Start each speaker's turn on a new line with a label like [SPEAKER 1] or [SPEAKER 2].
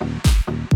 [SPEAKER 1] you.